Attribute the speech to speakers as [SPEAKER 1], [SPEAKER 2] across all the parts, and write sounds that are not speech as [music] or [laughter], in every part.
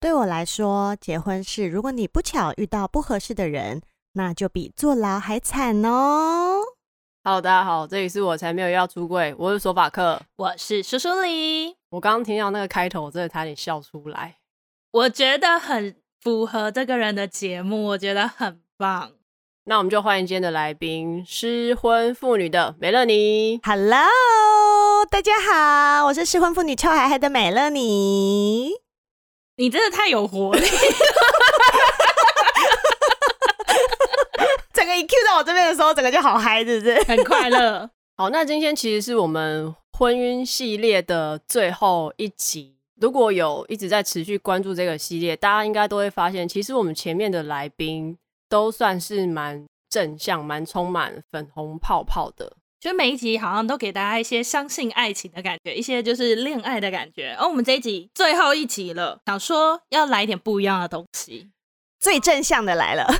[SPEAKER 1] 对我来说，结婚是如果你不巧遇到不合适的人，那就比坐牢还惨哦。
[SPEAKER 2] Hello，大家好，这里是我才没有要出柜，我是索法克，
[SPEAKER 3] 我是苏苏里。
[SPEAKER 2] 我刚刚听到那个开头，我真的差点笑出来。
[SPEAKER 3] 我觉得很符合这个人的节目，我觉得很棒。
[SPEAKER 2] 那我们就欢迎今天的来宾，失婚妇女的美乐妮。
[SPEAKER 1] Hello，大家好，我是失婚妇女臭海海的美乐妮。
[SPEAKER 3] 你真的太有活力，[laughs]
[SPEAKER 1] 整个一 Q 到我这边的时候，整个就好嗨，是不是？
[SPEAKER 3] 很快乐。[laughs]
[SPEAKER 2] 好，那今天其实是我们婚姻系列的最后一集。如果有一直在持续关注这个系列，大家应该都会发现，其实我们前面的来宾都算是蛮正向、蛮充满粉红泡泡的。
[SPEAKER 3] 就每一集好像都给大家一些相信爱情的感觉，一些就是恋爱的感觉。而、哦、我们这一集最后一集了，想说要来一点不一样的东西，
[SPEAKER 1] 最正向的来了 [laughs]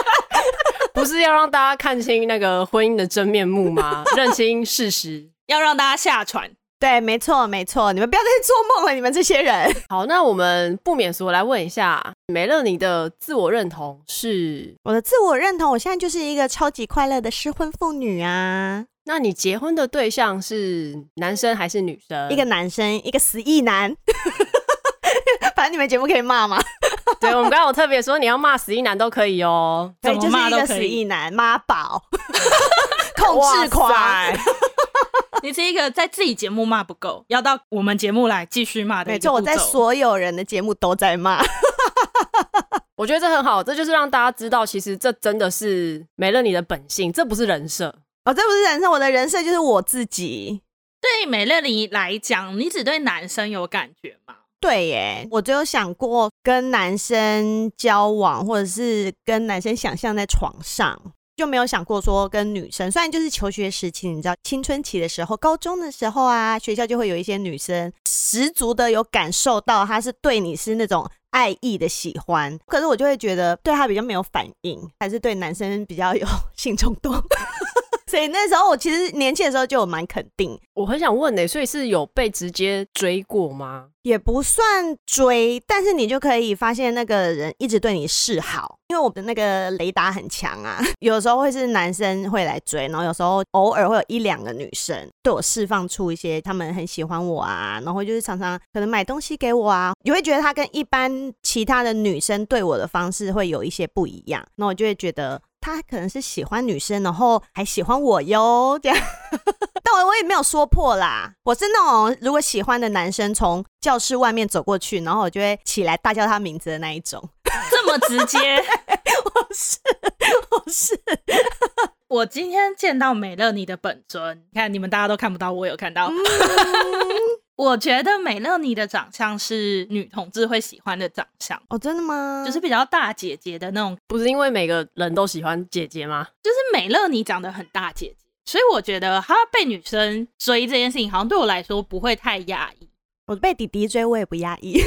[SPEAKER 1] [laughs]
[SPEAKER 2] 不是要让大家看清那个婚姻的真面目吗？认清事实，
[SPEAKER 3] 要让大家下船。
[SPEAKER 1] 对，没错，没错，你们不要再做梦了，你们这些人。[laughs]
[SPEAKER 2] 好，那我们不免俗来问一下，美乐你的自我认同是？
[SPEAKER 1] 我的自我认同，我现在就是一个超级快乐的失婚妇女啊。
[SPEAKER 2] 那你结婚的对象是男生还是女生？
[SPEAKER 1] 一个男生，一个死意男。[laughs] 反正你们节目可以骂吗？[laughs]
[SPEAKER 2] 对，我们刚刚有特别说，你要骂死意男都可以哦。
[SPEAKER 1] 对，就是一个死意男，妈宝，[laughs] 控制狂。[laughs]
[SPEAKER 3] 你是一个在自己节目骂不够，要到我们节目来继续骂的。
[SPEAKER 1] 没错，我在所有人的节目都在骂。
[SPEAKER 2] 我觉得这很好，这就是让大家知道，其实这真的是美乐你的本性，这不是人设
[SPEAKER 1] 哦，这不是人设，我的人设就是我自己。
[SPEAKER 3] 对美乐妮来讲，你只对男生有感觉吗？
[SPEAKER 1] 对耶，我只有想过跟男生交往，或者是跟男生想象在床上。就没有想过说跟女生，虽然就是求学时期，你知道青春期的时候，高中的时候啊，学校就会有一些女生十足的有感受到她是对你是那种爱意的喜欢，可是我就会觉得对她比较没有反应，还是对男生比较有性冲动。所以那时候我其实年轻的时候就有蛮肯定。
[SPEAKER 2] 我很想问呢、欸，所以是有被直接追过吗？
[SPEAKER 1] 也不算追，但是你就可以发现那个人一直对你示好，因为我的那个雷达很强啊。[laughs] 有时候会是男生会来追，然后有时候偶尔会有一两个女生对我释放出一些他们很喜欢我啊，然后就是常常可能买东西给我啊，你会觉得他跟一般其他的女生对我的方式会有一些不一样，那我就会觉得。他可能是喜欢女生，然后还喜欢我哟，[laughs] 这样。但我我也没有说破啦。我是那种如果喜欢的男生从教室外面走过去，然后我就会起来大叫他名字的那一种。
[SPEAKER 3] 这么直接？[laughs]
[SPEAKER 1] 我是我是。
[SPEAKER 3] 我今天见到美乐你的本尊，你看你们大家都看不到，我有看到。嗯我觉得美乐妮的长相是女同志会喜欢的长相
[SPEAKER 1] 哦，真的吗？
[SPEAKER 3] 就是比较大姐姐的那种，
[SPEAKER 2] 不是因为每个人都喜欢姐姐吗？
[SPEAKER 3] 就是美乐妮长得很大姐姐，所以我觉得她被女生追这件事情，好像对我来说不会太压抑。
[SPEAKER 1] 我被弟弟追，我也不压抑，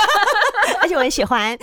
[SPEAKER 1] [laughs] 而且我很喜欢，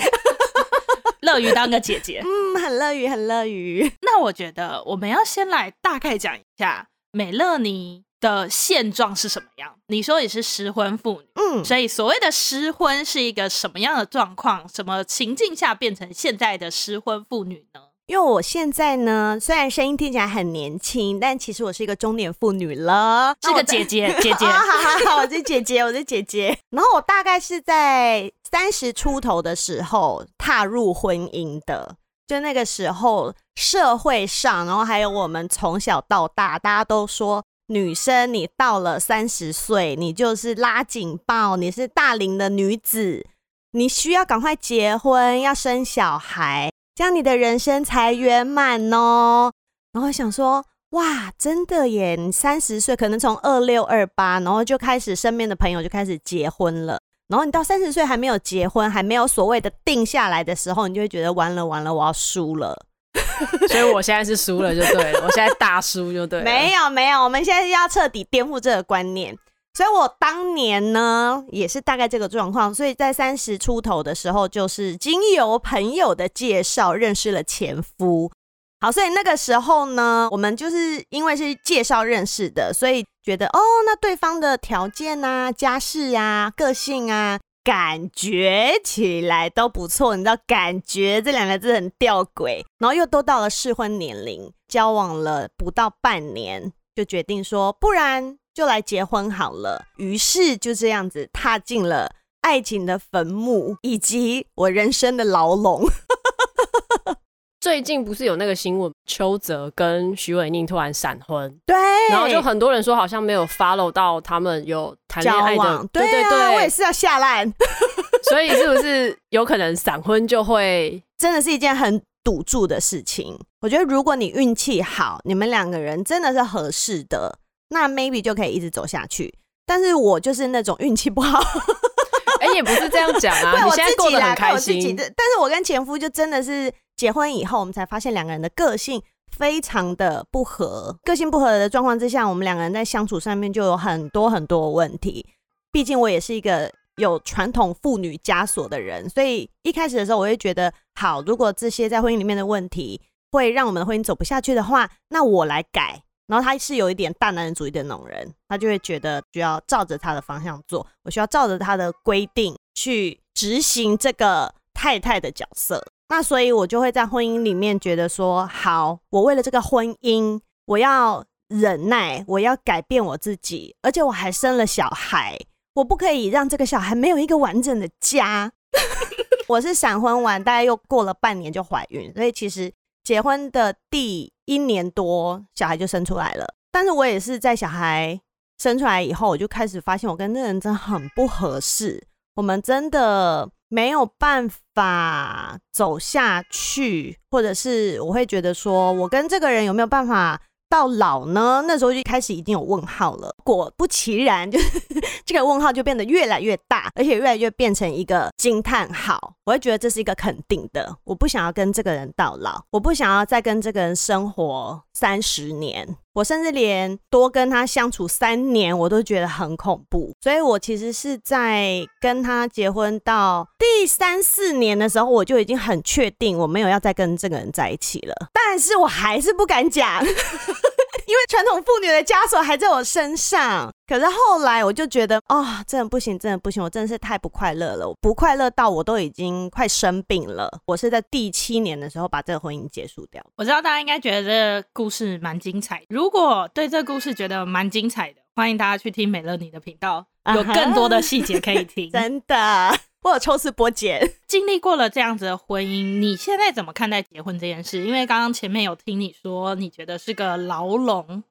[SPEAKER 1] [laughs]
[SPEAKER 3] 乐于当个姐姐，[laughs]
[SPEAKER 1] 嗯，很乐于，很乐于。
[SPEAKER 3] 那我觉得我们要先来大概讲一下美乐妮的现状是什么样？你说你是失婚妇女，嗯，所以所谓的失婚是一个什么样的状况？什么情境下变成现在的失婚妇女呢？
[SPEAKER 1] 因为我现在呢，虽然声音听起来很年轻，但其实我是一个中年妇女了，
[SPEAKER 3] 是个姐姐，[laughs] 姐姐，
[SPEAKER 1] 好好好，我是姐姐，我是姐姐。然后我大概是在三十出头的时候踏入婚姻的，就那个时候社会上，然后还有我们从小到大，大家都说。女生，你到了三十岁，你就是拉警报，你是大龄的女子，你需要赶快结婚，要生小孩，这样你的人生才圆满哦。然后想说，哇，真的耶！你三十岁，可能从二六二八，然后就开始身边的朋友就开始结婚了，然后你到三十岁还没有结婚，还没有所谓的定下来的时候，你就会觉得完了完了，我要输了。[laughs]
[SPEAKER 2] 所以我现在是输了就对了，我现在大输就对了。
[SPEAKER 1] 没有没有，我们现在要彻底颠覆这个观念。所以我当年呢也是大概这个状况，所以在三十出头的时候，就是经由朋友的介绍认识了前夫。好，所以那个时候呢，我们就是因为是介绍认识的，所以觉得哦，那对方的条件啊、家世啊、个性啊，感觉起来都不错。你知道，感觉这两个字很吊诡。然后又都到了适婚年龄，交往了不到半年，就决定说，不然就来结婚好了。于是就这样子踏进了爱情的坟墓，以及我人生的牢笼。[laughs]
[SPEAKER 2] 最近不是有那个新闻，邱泽跟许玮宁突然闪婚，
[SPEAKER 1] 对，
[SPEAKER 2] 然后就很多人说好像没有 follow 到他们有谈恋爱的，
[SPEAKER 1] 对对对，我也是要下烂，[laughs]
[SPEAKER 2] 所以是不是有可能闪婚就会
[SPEAKER 1] 真的是一件很赌注的事情？我觉得如果你运气好，你们两个人真的是合适的，那 maybe 就可以一直走下去。但是我就是那种运气不好，[laughs]
[SPEAKER 2] 哎、欸，也不是这样讲啊，[laughs] 你现在过得很开心，
[SPEAKER 1] 但是我跟前夫就真的是。结婚以后，我们才发现两个人的个性非常的不合。个性不合的状况之下，我们两个人在相处上面就有很多很多问题。毕竟我也是一个有传统妇女枷锁的人，所以一开始的时候，我会觉得，好，如果这些在婚姻里面的问题会让我们的婚姻走不下去的话，那我来改。然后他是有一点大男人主义的那种人，他就会觉得需要照着他的方向做，我需要照着他的规定去执行这个太太的角色。那所以，我就会在婚姻里面觉得说，好，我为了这个婚姻，我要忍耐，我要改变我自己，而且我还生了小孩，我不可以让这个小孩没有一个完整的家。[laughs] 我是闪婚完，大概又过了半年就怀孕，所以其实结婚的第一年多，小孩就生出来了。但是我也是在小孩生出来以后，我就开始发现我跟那人真的很不合适，我们真的。没有办法走下去，或者是我会觉得说，我跟这个人有没有办法到老呢？那时候就开始已经有问号了。果不其然，就是 [laughs] 这个问号就变得越来越大，而且越来越变成一个惊叹号。我会觉得这是一个肯定的，我不想要跟这个人到老，我不想要再跟这个人生活三十年。我甚至连多跟他相处三年，我都觉得很恐怖。所以我其实是在跟他结婚到第三四年的时候，我就已经很确定我没有要再跟这个人在一起了。但是我还是不敢讲，[laughs] 因为传统妇女的枷锁还在我身上。可是后来我就觉得，啊、哦，真的不行，真的不行，我真的是太不快乐了，我不快乐到我都已经快生病了。我是在第七年的时候把这个婚姻结束掉。
[SPEAKER 3] 我知道大家应该觉得这个故事蛮精彩，如果对这个故事觉得蛮精彩的，欢迎大家去听美乐你的频道，有更多的细节可以听。[laughs]
[SPEAKER 1] 真的，我有抽丝剥茧。
[SPEAKER 3] 经历过了这样子的婚姻，你现在怎么看待结婚这件事？因为刚刚前面有听你说，你觉得是个牢笼。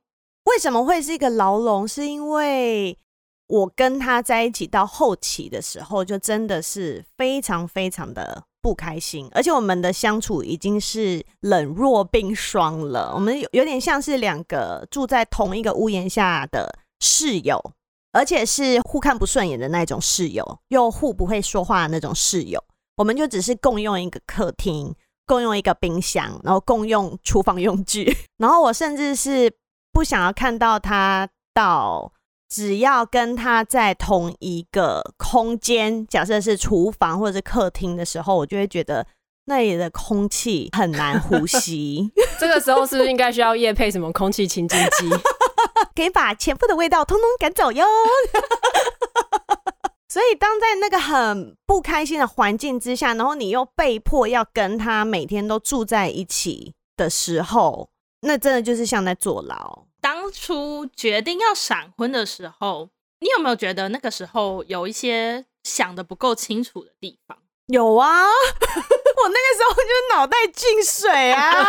[SPEAKER 1] 为什么会是一个牢笼？是因为我跟他在一起到后期的时候，就真的是非常非常的不开心，而且我们的相处已经是冷若冰霜了。我们有有点像是两个住在同一个屋檐下的室友，而且是互看不顺眼的那种室友，又互不会说话的那种室友。我们就只是共用一个客厅，共用一个冰箱，然后共用厨房用具，[laughs] 然后我甚至是。不想要看到他到，只要跟他在同一个空间，假设是厨房或者是客厅的时候，我就会觉得那里的空气很难呼吸。[laughs]
[SPEAKER 2] 这个时候是不是应该需要夜配什么空气清净机，[laughs]
[SPEAKER 1] 可以把前夫的味道通通赶走哟？[laughs] 所以当在那个很不开心的环境之下，然后你又被迫要跟他每天都住在一起的时候。那真的就是像在坐牢。
[SPEAKER 3] 当初决定要闪婚的时候，你有没有觉得那个时候有一些想的不够清楚的地方？
[SPEAKER 1] 有啊，[laughs] 我那个时候就脑袋进水啊，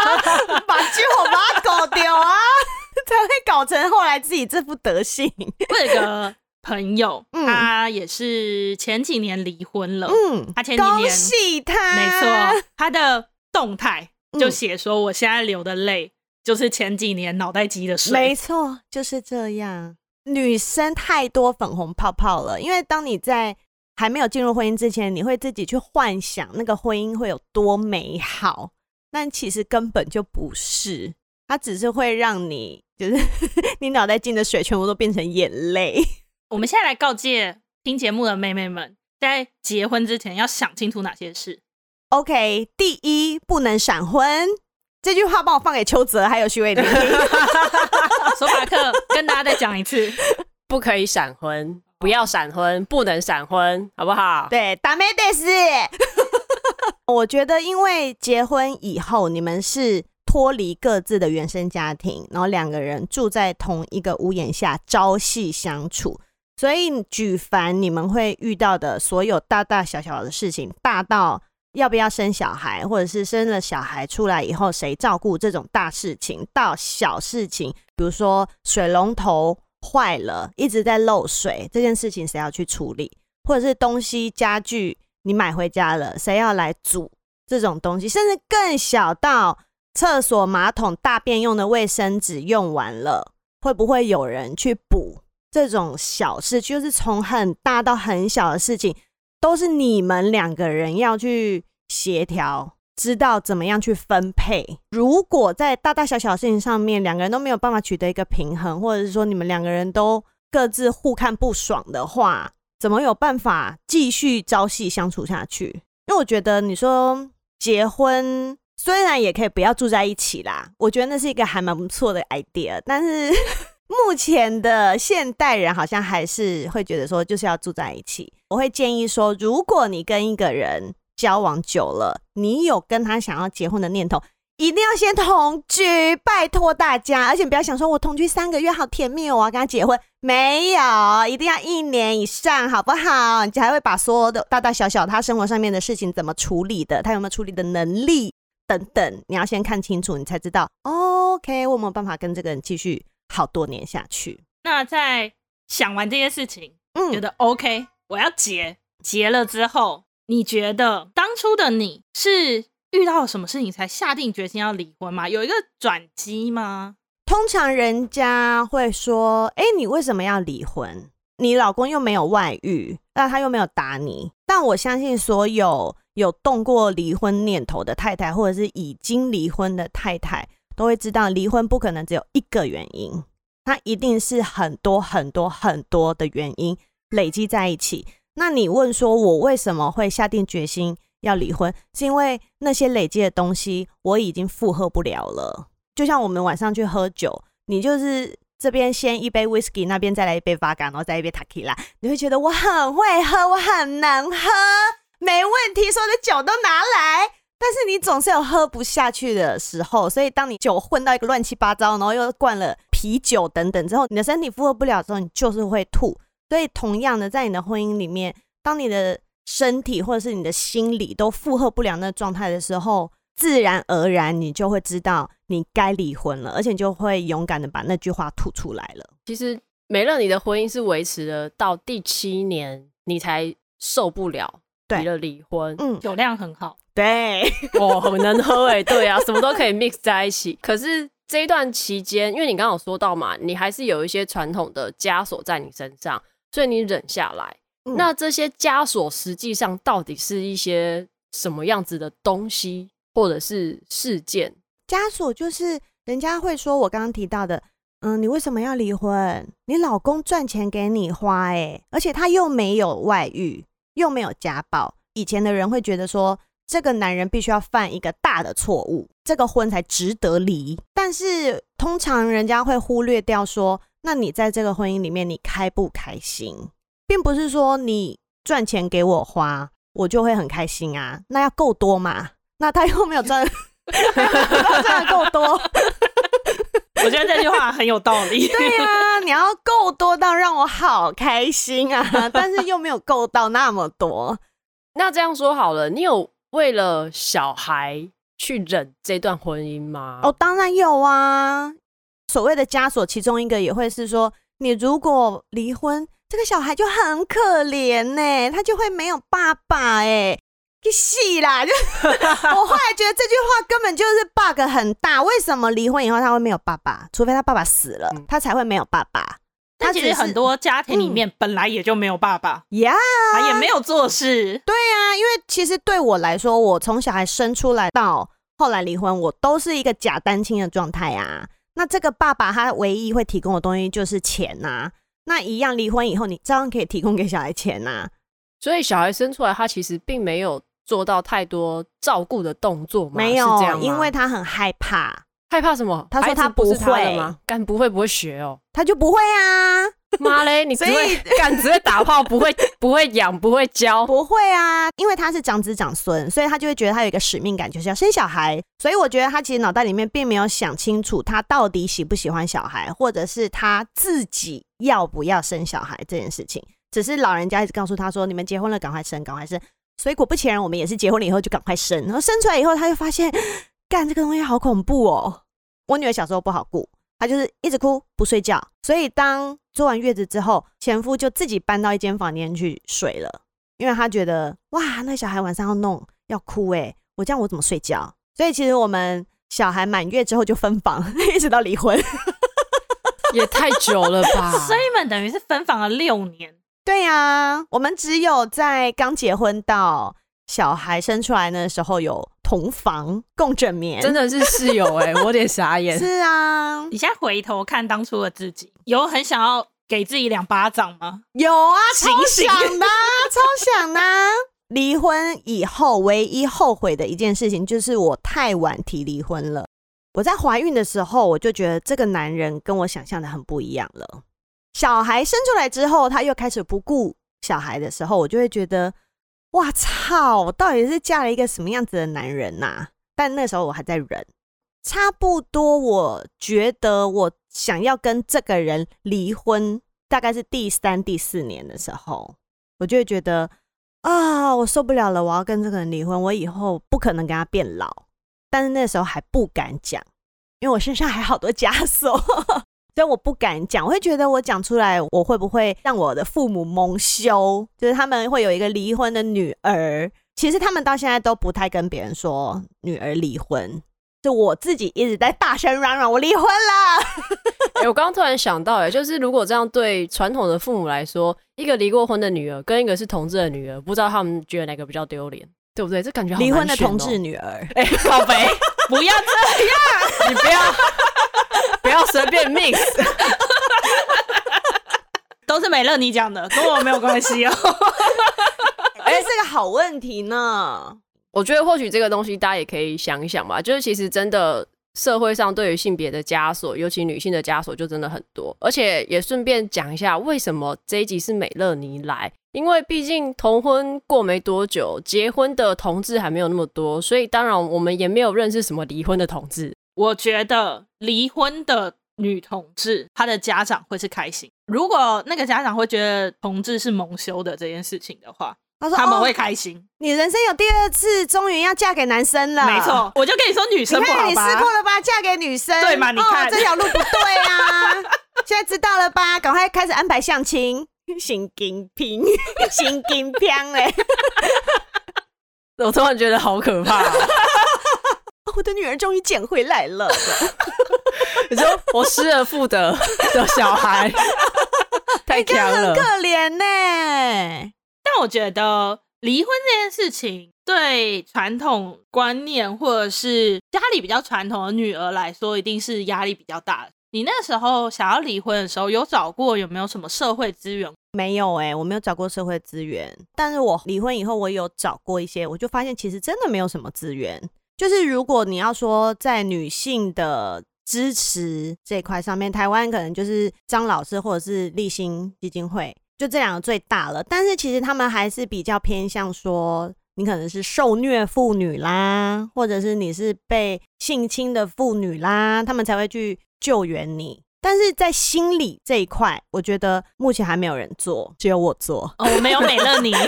[SPEAKER 1] 把鸡火把它搞掉啊，[laughs] 才会搞成后来自己这副德行。
[SPEAKER 3] 我有个朋友，嗯、他也是前几年离婚了，嗯，他前几年
[SPEAKER 1] 恭喜他，
[SPEAKER 3] 没错，他的动态就写说，我现在流的泪。嗯就是前几年脑袋积的水，
[SPEAKER 1] 没错，就是这样。女生太多粉红泡泡了，因为当你在还没有进入婚姻之前，你会自己去幻想那个婚姻会有多美好，但其实根本就不是，它只是会让你就是 [laughs] 你脑袋进的水全部都变成眼泪。[laughs]
[SPEAKER 3] 我们现在来告诫听节目的妹妹们，在结婚之前要想清楚哪些事。
[SPEAKER 1] OK，第一，不能闪婚。这句话帮我放给邱泽还有许玮甯。
[SPEAKER 3] 索马克跟大家再讲一次，
[SPEAKER 2] 不可以闪婚。 不要闪婚，不能闪婚，好不好？
[SPEAKER 1] 对，ダメです。[laughs] 我觉得，因为结婚以后，你们是脱离各自的原生家庭，然后两个人住在同一个屋檐下，朝夕相处，所以举凡你们会遇到的所有大大小小的事情，大到 要不要生小孩，或者是生了小孩出来以后谁照顾这种大事情，到小事情，比如说水龙头坏了，一直在漏水，这件事情谁要去处理，或者是东西家具。你买回家了，谁要来煮这种东西？甚至更小到厕所马桶大便用的卫生纸用完了，会不会有人去补？这种小事，就是从很大到很小的事情，都是你们两个人要去协调，知道怎么样去分配。如果在大大小小事情上面，两个人都没有办法取得一个平衡，或者是说你们两个人都各自互看不爽的话，怎么有办法继续朝夕相处下去？因为我觉得你说结婚虽然也可以不要住在一起啦，我觉得那是一个还蛮不错的 idea。但是目前的现代人好像还是会觉得说就是要住在一起。我会建议说，如果你跟一个人交往久了，你有跟他想要结婚的念头。一定要先同居，拜托大家！而且不要想说，我同居三个月好甜蜜哦，我要跟他结婚。没有，一定要一年以上，好不好？你才会把所有的大大小小他生活上面的事情怎么处理的，他有没有处理的能力等等，你要先看清楚，你才知道。OK，我有没有办法跟这个人继续好多年下去？
[SPEAKER 3] 那在想完这些事情，嗯，觉得 OK，我要结，结了之后，你觉得当初的你是？遇到了什么事情才下定决心要离婚吗？有一个转机吗？
[SPEAKER 1] 通常人家会说：“哎，你为什么要离婚？你老公又没有外遇，那他又没有打你。”但我相信，所有有动过离婚念头的太太，或者是已经离婚的太太，都会知道，离婚不可能只有一个原因，它一定是很多很多很多的原因累积在一起。那你问说，我为什么会下定决心？要离婚是因为那些累积的东西我已经负荷不了了。就像我们晚上去喝酒，你就是这边先一杯 whisky，那边再来一杯 vodka，然后再一杯 tequila，你会觉得我很会喝，我很能喝，没问题，所有的酒都拿来。但是你总是有喝不下去的时候，所以当你酒混到一个乱七八糟，然后又灌了啤酒等等之后，你的身体负荷不了之后，你就是会吐。所以同样的，在你的婚姻里面，当你的身体或者是你的心理都负荷不了那状态的时候，自然而然你就会知道你该离婚了，而且你就会勇敢的把那句话吐出来了。
[SPEAKER 2] 其实美乐，你的婚姻是维持了到第七年，你才受不了，提了离婚。
[SPEAKER 3] 嗯，酒量很好，
[SPEAKER 1] 对，[laughs]
[SPEAKER 2] 哦，很能喝哎，对啊，什么都可以 mix 在一起。可是这一段期间，因为你刚刚有说到嘛，你还是有一些传统的枷锁在你身上，所以你忍下来。嗯、那这些枷锁实际上到底是一些什么样子的东西，或者是事件？
[SPEAKER 1] 枷锁就是人家会说，我刚刚提到的，嗯，你为什么要离婚？你老公赚钱给你花，欸，诶，而且他又没有外遇，又没有家暴。以前的人会觉得说，这个男人必须要犯一个大的错误，这个婚才值得离。但是通常人家会忽略掉说，那你在这个婚姻里面，你开不开心？并不是说你赚钱给我花，我就会很开心啊。那要够多嘛？那他又没有赚，[laughs] 赚的够多。[laughs]
[SPEAKER 3] 我觉得这句话很有道理。[laughs]
[SPEAKER 1] 对啊，你要够多到让我好开心啊，但是又没有够到那么多。
[SPEAKER 2] 那这样说好了，你有为了小孩去忍这段婚姻吗？
[SPEAKER 1] 哦，当然有啊。所谓的枷锁，其中一个也会是说，你如果离婚。这个小孩就很可怜呢，他就会没有爸爸哎，去戏啦！就 [laughs] 我后来觉得这句话根本就是 bug 很大。为什么离婚以后他会没有爸爸？除非他爸爸死了，他才会没有爸爸。
[SPEAKER 3] 但其实很多家庭里面本来也就没有爸爸
[SPEAKER 1] 呀，
[SPEAKER 3] 他也没有做事。
[SPEAKER 1] 对啊，因为其实对我来说，我从小孩生出来到后来离婚，我都是一个假单亲的状态啊。那这个爸爸他唯一会提供的东西就是钱呐。那一样，离婚以后你照样可以提供给小孩钱呐、啊。
[SPEAKER 2] 所以小孩生出来，他其实并没有做到太多照顾的动作吗？
[SPEAKER 1] 没有，因为他很害怕。
[SPEAKER 2] 害怕什么？
[SPEAKER 1] 他说他不会
[SPEAKER 2] 吗？敢不会不会学哦，
[SPEAKER 1] 他就不会啊。[laughs]
[SPEAKER 2] 妈嘞，你只会敢，[laughs] 只会打炮，不会不会养，不会教，
[SPEAKER 1] 不会啊，因为他是长子长孙，所以他就会觉得他有一个使命感，就是要生小孩。所以我觉得他其实脑袋里面并没有想清楚，他到底喜不喜欢小孩，或者是他自己要不要生小孩这件事情。只是老人家一直告诉他说：“你们结婚了，赶快生，赶快生。”所以果不其然，我们也是结婚了以后就赶快生。然后生出来以后，他就发现，干这个东西好恐怖哦。我女儿小时候不好顾。她就是一直哭不睡觉，所以当坐完月子之后，前夫就自己搬到一间房间去睡了，因为他觉得哇，那小孩晚上要弄要哭哎，我这样我怎么睡觉？所以其实我们小孩满月之后就分房，[laughs] 一直到离婚，[laughs]
[SPEAKER 2] 也太久了吧？[laughs]
[SPEAKER 3] 所以你们等于是分房了六年。
[SPEAKER 1] 对呀、啊，我们只有在刚结婚到小孩生出来的时候有。同房共枕眠，
[SPEAKER 2] 真的是室友哎、欸，[laughs] 我有点傻眼。
[SPEAKER 1] 是啊，
[SPEAKER 3] 你现在回头看当初的自己，有很想要给自己两巴掌吗？
[SPEAKER 1] 有啊，超想的，超想的。[laughs] 离婚以后，唯一后悔的一件事情就是我太晚提离婚了。我在怀孕的时候，我就觉得这个男人跟我想象的很不一样了。小孩生出来之后，他又开始不顾小孩的时候，我就会觉得。哇操！到底是嫁了一个什么样子的男人呐、但那时候我还在忍，差不多我觉得我想要跟这个人离婚，大概是第三、第四年的时候，我就会觉得啊，我受不了了，我要跟这个人离婚，我以后不可能跟他变老。但是那时候还不敢讲，因为我身上还好多枷锁。所以我不敢讲，我会觉得我讲出来，我会不会让我的父母蒙羞？就是他们会有一个离婚的女儿，其实他们到现在都不太跟别人说女儿离婚，就我自己一直在大声嚷嚷我离婚了。[laughs]
[SPEAKER 2] 欸，我刚刚突然想到，哎，就是如果这样对传统的父母来说，一个离过婚的女儿跟一个是同志的女儿，不知道他们觉得哪个比较丢脸，对不对？这感觉
[SPEAKER 1] 离婚的同志女儿，[laughs]
[SPEAKER 2] 哎，宝贝，[laughs]
[SPEAKER 3] 不要这样，
[SPEAKER 2] 你不要。不要随便 mix，[laughs]
[SPEAKER 3] 都是美乐你讲的，跟我没有关系哦。[laughs]
[SPEAKER 1] 哎、欸，这个好问题呢。
[SPEAKER 2] 我觉得或许这个东西大家也可以想一想吧。就是其实真的社会上对于性别的枷锁，尤其女性的枷锁就真的很多。而且也顺便讲一下，为什么这一集是美乐妮来？因为毕竟同婚过没多久，结婚的同志还没有那么多，所以当然我们也没有认识什么离婚的同志。
[SPEAKER 3] 我觉得离婚的女同志，她的家长会是开心。如果那个家长会觉得同志是蒙羞的这件事情的话，他说他们会开心。哦，
[SPEAKER 1] 你人生有第二次，终于要嫁给男生了。
[SPEAKER 3] 没错，我就跟你说，女生不好吧？
[SPEAKER 1] 你试过了吧？嫁给女生，
[SPEAKER 3] 对吗？你看、哦、
[SPEAKER 1] 这条路不对啊！[laughs] 现在知道了吧？赶快开始安排相亲。心经拼，[laughs] 心经病嘞！[laughs]
[SPEAKER 2] 我突然觉得好可怕。
[SPEAKER 1] 我的女儿终于捡回来了。[laughs]
[SPEAKER 2] 你说我失而复得的小孩，太强了，
[SPEAKER 1] 很可怜呢。
[SPEAKER 3] 但我觉得离婚这件事情，对传统观念或者是家里比较传统的女儿来说，一定是压力比较大的。你那时候想要离婚的时候，有找过有没有什么社会资源？
[SPEAKER 1] 没有哎、欸，我没有找过社会资源。但是我离婚以后，我有找过一些，我就发现其实真的没有什么资源。就是如果你要说在女性的支持这一块上面，台湾可能就是张老师或者是立新基金会，就这两个最大了。但是其实他们还是比较偏向说，你可能是受虐妇女啦，或者是你是被性侵的妇女啦，他们才会去救援你。但是在心理这一块，我觉得目前还没有人做，只有我做。
[SPEAKER 3] 哦，我没有美乐妮。[laughs]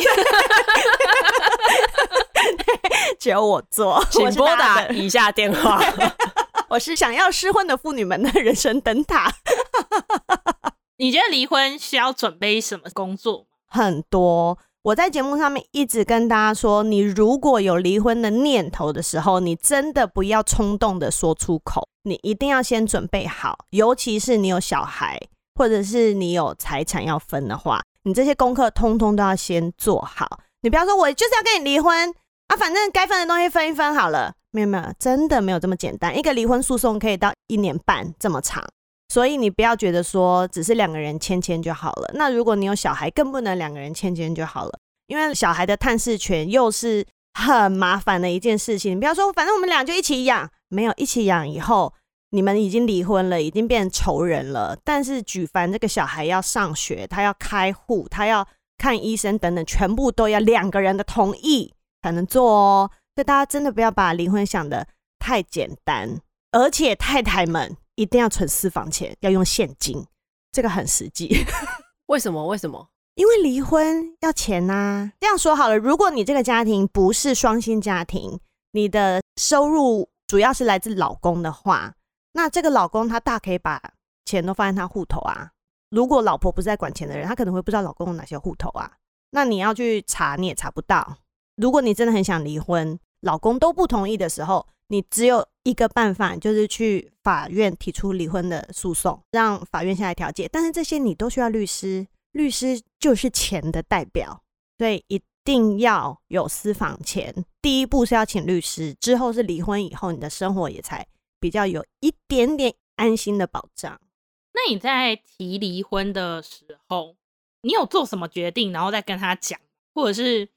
[SPEAKER 3] [laughs]
[SPEAKER 1] 只有我做，[laughs]
[SPEAKER 2] 请拨打以下电话。[laughs]
[SPEAKER 1] 我是想要失婚的妇女们的人生灯塔。
[SPEAKER 3] 你觉得离婚需要准备什么工作？
[SPEAKER 1] 很多。我在节目上面一直跟大家说，你如果有离婚的念头的时候，你真的不要冲动的说出口，你一定要先准备好。尤其是你有小孩，或者是你有财产要分的话，你这些功课通通都要先做好。你不要说我就是要跟你离婚。啊，反正该分的东西分一分好了，没有没有，真的没有这么简单。一个离婚诉讼可以到一年半这么长，所以你不要觉得说只是两个人签签就好了。那如果你有小孩，更不能两个人签签就好了，因为小孩的探视权又是很麻烦的一件事情。你不要说，反正我们俩就一起养，没有一起养以后，你们已经离婚了，已经变成仇人了。但是举凡这个小孩要上学，他要开户，他要看医生等等，全部都要两个人的同意才能做哦。所以大家真的不要把离婚想的太简单，而且太太们一定要存私房钱，要用现金，这个很实际。[laughs]
[SPEAKER 2] 为什么？为什么？
[SPEAKER 1] 因为离婚要钱呐、啊。这样说好了，如果你这个家庭不是双薪家庭，你的收入主要是来自老公的话。那这个老公他大可以把钱都放在他户头啊。如果老婆不是在管钱的人，他可能会不知道老公有哪些户头啊。那你要去查，你也查不到。如果你真的很想离婚，老公都不同意的时候，你只有一个办法，就是去法院提出离婚的诉讼，让法院下来调解。但是这些你都需要律师，律师就是钱的代表，所以一定要有私房钱。第一步是要请律师，之后是离婚以后，你的生活也才。比较有一点点安心的保障。
[SPEAKER 3] 那你在提离婚的时候，你有做什么决定，然后再跟他讲，或者是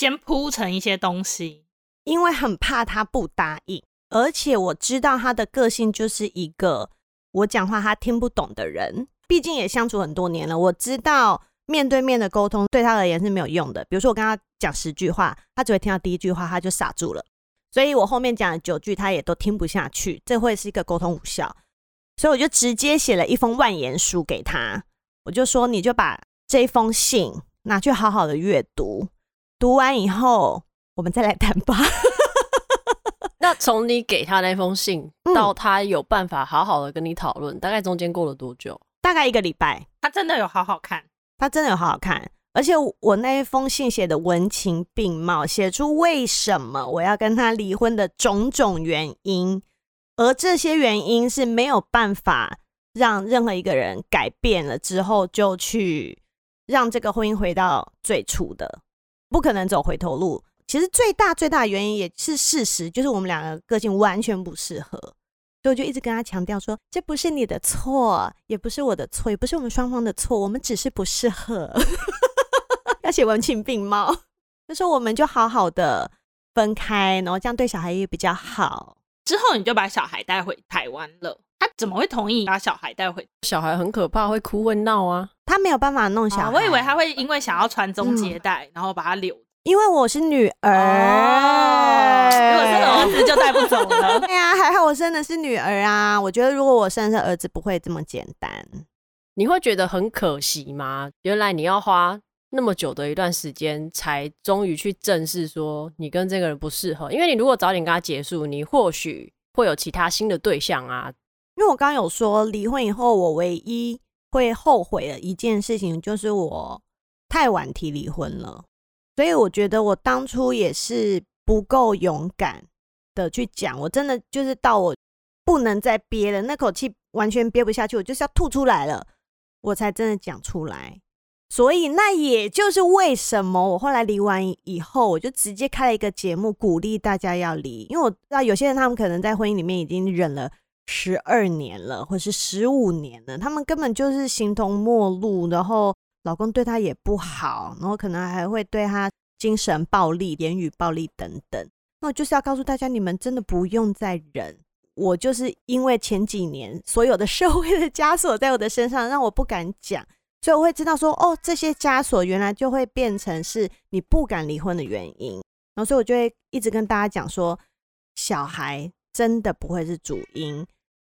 [SPEAKER 3] 先铺成一些东西？
[SPEAKER 1] 因为很怕他不答应，而且我知道他的个性就是一个我讲话他听不懂的人。毕竟也相处很多年了，我知道面对面的沟通对他而言是没有用的。比如说我跟他讲十句话，他只会听到第一句话，他就傻住了。所以我后面讲了九句，他也都听不下去，这会是一个沟通无效。所以我就直接写了一封万言书给他，我就说，你就把这封信拿去好好的阅读，读完以后我们再来谈吧。[laughs]
[SPEAKER 2] 那从你给他那封信到他有办法好好的跟你讨论，嗯，大概中间过了多久？
[SPEAKER 1] 大概一个礼拜。
[SPEAKER 3] 他真的有好好看，
[SPEAKER 1] 他真的有好好看。而且我那一封信写的文情并茂，写出为什么我要跟他离婚的种种原因，而这些原因是没有办法让任何一个人改变了之后就去让这个婚姻回到最初的，不可能走回头路。其实最大最大的原因也是事实，就是我们两个个性完全不适合，所以我就一直跟他强调说，这不是你的错，也不是我的错，也不是我们双方的错，我们只是不适合。[laughs] 要写文情并茂，就说我们就好好的分开，然后这样对小孩也比较好。
[SPEAKER 3] 之后你就把小孩带回台湾了。他怎么会同意把小孩带回？
[SPEAKER 2] 小孩很可怕，会哭会闹啊。
[SPEAKER 1] 他没有办法弄小孩。
[SPEAKER 3] 啊，我以为他会因为想要传宗接代，嗯，然后把他留。
[SPEAKER 1] 因为我是女儿，
[SPEAKER 3] 哦，如果是儿子就带不走了。[laughs]
[SPEAKER 1] 对呀，还好我生的是女儿啊。我觉得如果我生的是儿子，不会这么简单。
[SPEAKER 2] 你会觉得很可惜吗？原来你要花。那么久的一段时间，才终于去正视说你跟这个人不适合。因为你如果早点跟他结束，你或许会有其他新的对象啊。
[SPEAKER 1] 因为我刚刚有说，离婚以后我唯一会后悔的一件事情，就是我太晚提离婚了。所以我觉得我当初也是不够勇敢的去讲。我真的就是到我不能再憋了，那口气完全憋不下去，我就是要吐出来了，我才真的讲出来。所以，那也就是为什么我后来离完以后，我就直接开了一个节目，鼓励大家要离。因为我知道有些人他们可能在婚姻里面已经忍了十二年了，或是十五年了，他们根本就是形同陌路，然后老公对他也不好，然后可能还会对他精神暴力、言语暴力等等。那我就是要告诉大家，你们真的不用再忍。我就是因为前几年所有的社会的枷锁在我的身上，让我不敢讲。所以我会知道说，哦，这些枷锁原来就会变成是你不敢离婚的原因。然后，所以我就会一直跟大家讲说，小孩真的不会是主因，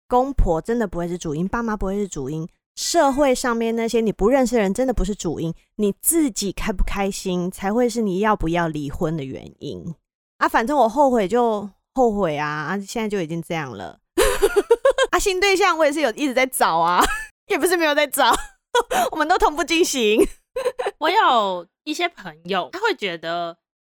[SPEAKER 1] 公婆真的不会是主因，爸妈不会是主因，社会上面那些你不认识的人真的不是主因，你自己开不开心才会是你要不要离婚的原因啊！反正我后悔就后悔啊，啊，现在就已经这样了。[laughs] 啊，新对象我也是有一直在找啊，[laughs] 也不是没有在找。[laughs] 我们都同步进行。
[SPEAKER 3] 我有一些朋友，他会觉得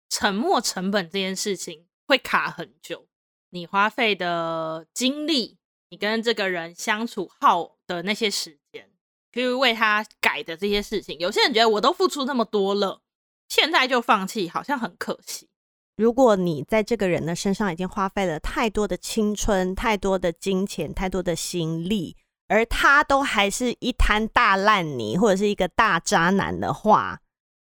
[SPEAKER 3] 沉没成本这件事情会卡很久。你花费的精力，你跟这个人相处耗的那些时间，去为他改的这些事情，有些人觉得我都付出那么多了，现在就放弃，好像很可惜。
[SPEAKER 1] 如果你在这个人的身上已经花费了太多的青春、太多的金钱、太多的心力，而他都还是一滩大烂泥，或者是一个大渣男的话，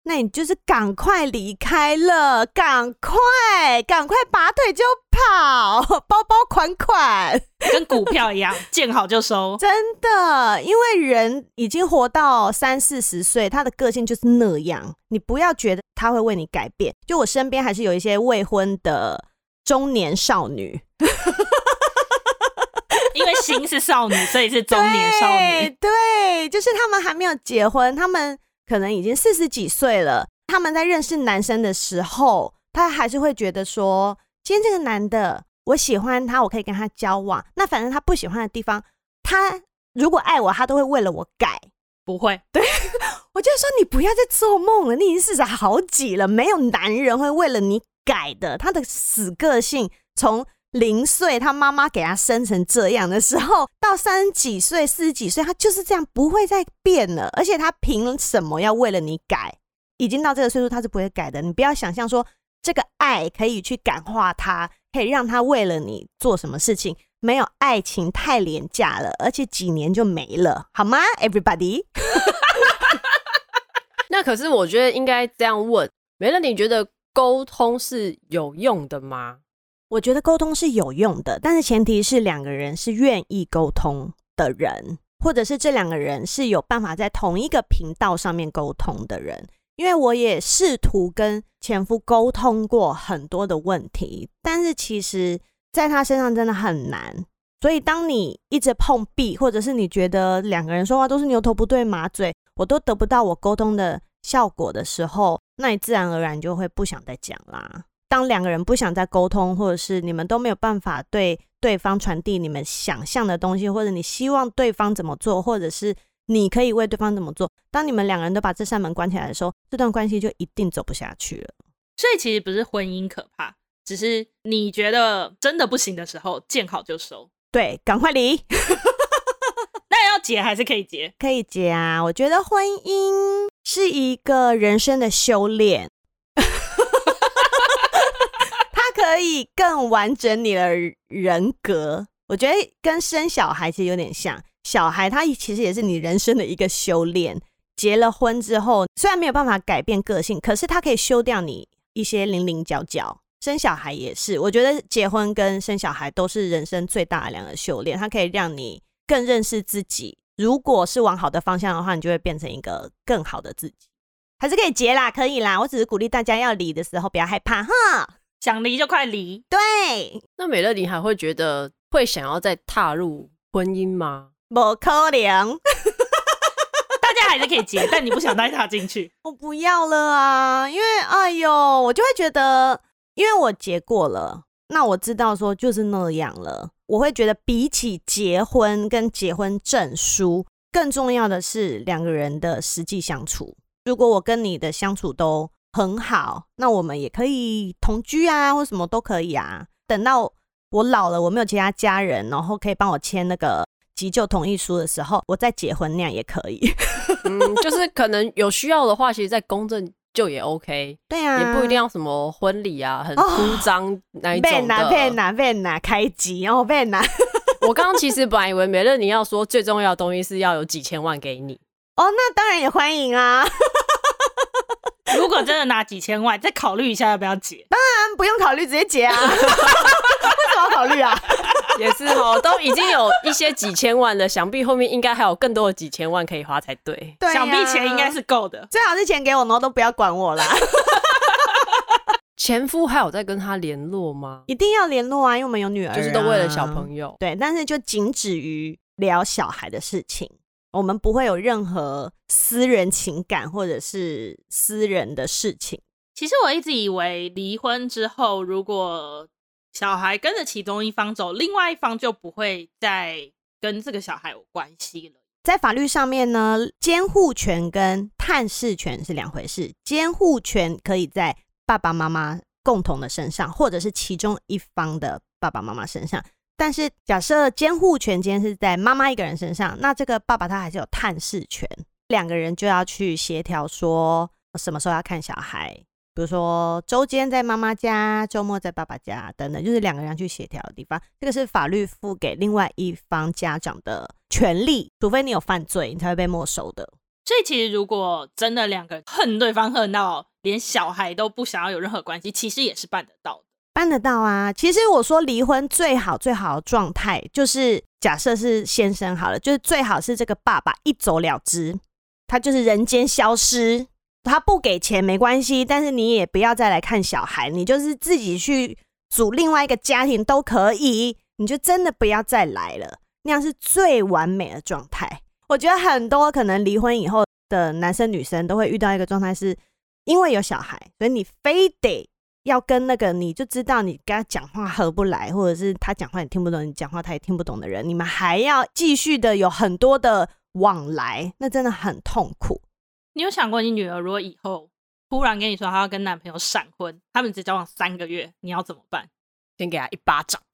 [SPEAKER 1] 那你就是赶快离开了，赶快，赶快拔腿就跑，[laughs] 包包款款，
[SPEAKER 3] 跟股票一样，见好就收。[laughs]
[SPEAKER 1] 真的，因为人已经活到三四十岁，他的个性就是那样。你不要觉得他会为你改变。就我身边还是有一些未婚的中年少女，[laughs]
[SPEAKER 3] 因为心是少女，所以是中年少女。
[SPEAKER 1] 对，对，就是他们还没有结婚，他们。可能已经四十几岁了，他们在认识男生的时候，他还是会觉得说，今天这个男的，我喜欢他，我可以跟他交往。那反正他不喜欢的地方，他如果爱我，他都会为了我改。
[SPEAKER 3] 不会，
[SPEAKER 1] 对，[laughs] 我就说你不要再做梦了，你已经四十好几了，没有男人会为了你改的。他的死个性从。零岁，他妈妈给他生成这样的时候，到三十几岁、四十几岁，他就是这样，不会再变了。而且他凭什么要为了你改？已经到这个岁数，他是不会改的。你不要想象说这个爱可以去感化他，可以让他为了你做什么事情。没有爱情太廉价了，而且几年就没了，好吗？Everybody，[laughs]
[SPEAKER 2] 那可是我觉得应该这样问，没了，你觉得沟通是有用的吗？
[SPEAKER 1] 我觉得沟通是有用的，但是前提是两个人是愿意沟通的人，或者是这两个人是有办法在同一个频道上面沟通的人。因为我也试图跟前夫沟通过很多的问题，但是其实在他身上真的很难。所以当你一直碰壁，或者是你觉得两个人说话都是牛头不对马嘴，我都得不到我沟通的效果的时候，那你自然而然就会不想再讲啦。当两个人不想再沟通，或者是你们都没有办法对对方传递你们想象的东西，或者你希望对方怎么做，或者是你可以为对方怎么做，当你们两个人都把这扇门关起来的时候，这段关系就一定走不下去了。
[SPEAKER 3] 所以其实不是婚姻可怕，只是你觉得真的不行的时候，见好就收。
[SPEAKER 1] 对，赶快离。[laughs]
[SPEAKER 3] 那要结还是可以结？
[SPEAKER 1] 可以结啊！我觉得婚姻是一个人生的修炼。可以更完整你的人格，我觉得跟生小孩其实有点像。小孩他其实也是你人生的一个修炼。结了婚之后，虽然没有办法改变个性，可是他可以修掉你一些零零角角。生小孩也是，我觉得结婚跟生小孩都是人生最大的两个修炼。它可以让你更认识自己。如果是往好的方向的话，你就会变成一个更好的自己。还是可以结啦，可以啦。我只是鼓励大家要离的时候不要害怕哈。
[SPEAKER 3] 想离就快离。
[SPEAKER 1] 对，
[SPEAKER 2] 那美乐你还会觉得会想要再踏入婚姻吗？
[SPEAKER 1] 不可能，[laughs]
[SPEAKER 3] 大家还是可以结，但你不想带他进去。
[SPEAKER 1] 我不要了啊，因为哎呦，我就会觉得，因为我结过了，那我知道说就是那样了。我会觉得比起结婚跟结婚证书，更重要的是两个人的实际相处。如果我跟你的相处都很好，那我们也可以同居啊，或什么都可以啊。等到我老了，我没有其他家人，然后可以帮我签那个急救同意书的时候，我再结婚那样也可以。[laughs]
[SPEAKER 2] 嗯，就是可能有需要的话，其实在公证就也 OK。
[SPEAKER 1] 对啊，
[SPEAKER 2] 也不一定要什么婚礼啊，很铺张那一种的。
[SPEAKER 1] 变呐变呐变呐，开机然后变呐。[laughs]
[SPEAKER 2] 我刚刚其实本来以为美乐你要说最重要的东西是要有几千万给你。
[SPEAKER 1] 哦，那当然也欢迎啊。[laughs] [laughs]
[SPEAKER 3] 如果真的拿几千万，再考虑一下要不要结。
[SPEAKER 1] 当然不用考虑，直接结啊！[laughs] 为什么要考虑啊？
[SPEAKER 2] 也是哦，都已经有一些几千万了，想必后面应该还有更多的几千万可以花才对。
[SPEAKER 1] 对啊，
[SPEAKER 3] 想必钱应该是够的。
[SPEAKER 1] 最好是钱给我，然后都不要管我啦。
[SPEAKER 2] 前夫还有在跟他联络吗？
[SPEAKER 1] 一定要联络啊，因为我们有女儿啊，
[SPEAKER 2] 就是都为了小朋友。
[SPEAKER 1] 对，但是就仅止于聊小孩的事情。我们不会有任何私人情感或者是私人的事情。
[SPEAKER 3] 其实我一直以为离婚之后，如果小孩跟着其中一方走，另外一方就不会再跟这个小孩有关系了。
[SPEAKER 1] 在法律上面呢，监护权跟探视权是两回事。监护权可以在爸爸妈妈共同的身上，或者是其中一方的爸爸妈妈身上。但是，假设监护权今天是在妈妈一个人身上，那这个爸爸他还是有探视权，两个人就要去协调说什么时候要看小孩，比如说周间在妈妈家，周末在爸爸家等等，就是两个人要去协调的地方。这个是法律赋给另外一方家长的权利，除非你有犯罪，你才会被没收的。
[SPEAKER 3] 所以其实如果真的两个人恨对方恨到连小孩都不想要有任何关系，其实也是办得到的。
[SPEAKER 1] 办得到啊！其实我说离婚最好最好的状态，就是假设是先生好了，就是最好是这个爸爸一走了之，他就是人间消失，他不给钱没关系，但是你也不要再来看小孩，你就是自己去组另外一个家庭都可以，你就真的不要再来了，那样是最完美的状态。我觉得很多可能离婚以后的男生女生都会遇到一个状态，是因为有小孩，所以你非得要跟那个你就知道你跟他讲话合不来，或者是他讲话你听不懂，你讲话他也听不懂的人，你们还要继续的有很多的往来，那真的很痛苦。
[SPEAKER 3] 你有想过，你女儿如果以后突然跟你说她要跟男朋友闪婚，他们只交往三个月，你要怎么办？
[SPEAKER 2] 先给她一巴掌。[laughs]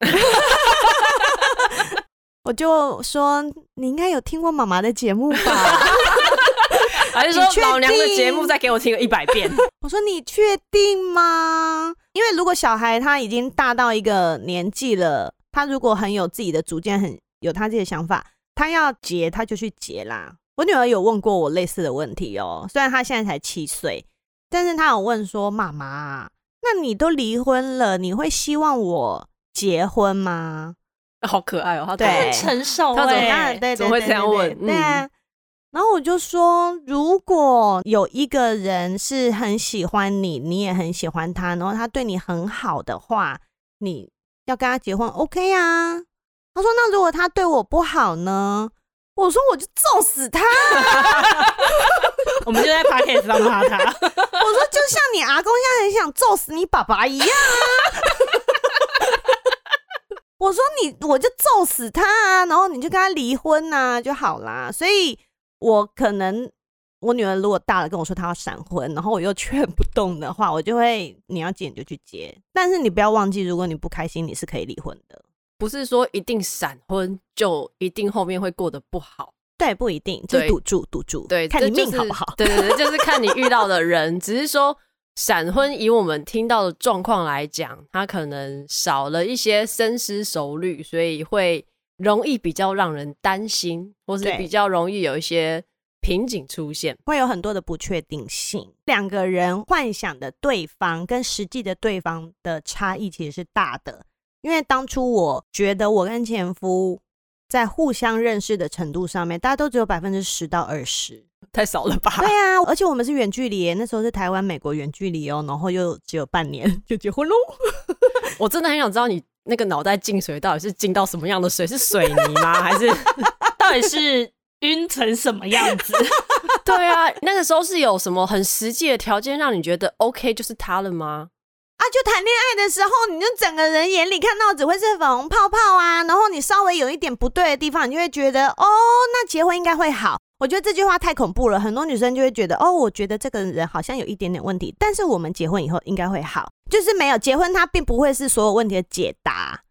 [SPEAKER 1] 我就说，你应该有听过妈妈的节目吧？[laughs]
[SPEAKER 2] 还是说老娘的节目再给我听个一百遍？[laughs]
[SPEAKER 1] 我说你确定吗？因为如果小孩他已经大到一个年纪了，他如果很有自己的主见，很有他自己的想法，他要结他就去结啦。我女儿有问过我类似的问题哦，虽然她现在才七岁，但是她有问说：“妈妈，那你都离婚了，你会希望我结婚吗？”
[SPEAKER 2] 好可爱哦，他
[SPEAKER 3] 很成熟哎，
[SPEAKER 1] 对，
[SPEAKER 2] 怎么会这样问？
[SPEAKER 1] 对啊，然后我就说，如果有一个人是很喜欢你，你也很喜欢他，然后他对你很好的话，你要跟他结婚，OK 啊？他说，那如果他对我不好呢？我说，我就揍死他！[laughs]
[SPEAKER 3] 我们就在 podcast 上骂他。[laughs] 我
[SPEAKER 1] 说，就像你阿公现在很想揍死你爸爸一样啊！[laughs] 我说你，我就揍死他啊，然后你就跟他离婚呐、啊、就好啦。所以，我可能我女儿如果大了跟我说她要闪婚，然后我又劝不动的话，我就会你要结你就去结。但是你不要忘记，如果你不开心，你是可以离婚的。
[SPEAKER 2] 不是说一定闪婚就一定后面会过得不好。
[SPEAKER 1] 对，不一定，就赌注赌注，
[SPEAKER 2] 对，
[SPEAKER 1] 看你命好不好。
[SPEAKER 2] 对对对，就是看你遇到的人。只是说。闪婚以我们听到的状况来讲，他可能少了一些深思熟虑，所以会容易比较让人担心，或是比较容易有一些瓶颈出现，
[SPEAKER 1] 会有很多的不确定性。两个人幻想的对方跟实际的对方的差异其实是大的，因为当初我觉得我跟前夫在互相认识的程度上面，大家都只有百分之十到二十。
[SPEAKER 2] 太少了吧？
[SPEAKER 1] 对啊，而且我们是远距离，那时候是台湾、美国远距离哦，然后又只有半年 [laughs] 就结婚喽。
[SPEAKER 2] 我真的很想知道你那个脑袋进水到底是进到什么样的水？是水泥吗？还是 [laughs]
[SPEAKER 3] 到底是晕成什么样子？[laughs]
[SPEAKER 2] 对啊，那个时候是有什么很实际的条件让你觉得 OK 就是他了吗？
[SPEAKER 1] 啊，就谈恋爱的时候，你就整个人眼里看到只会是粉红泡泡啊，然后你稍微有一点不对的地方，你就会觉得哦，那结婚应该会好。我觉得这句话太恐怖了，很多女生就会觉得，哦，我觉得这个人好像有一点点问题，但是我们结婚以后应该会好，就是没有结婚，它并不会是所有问题的解答，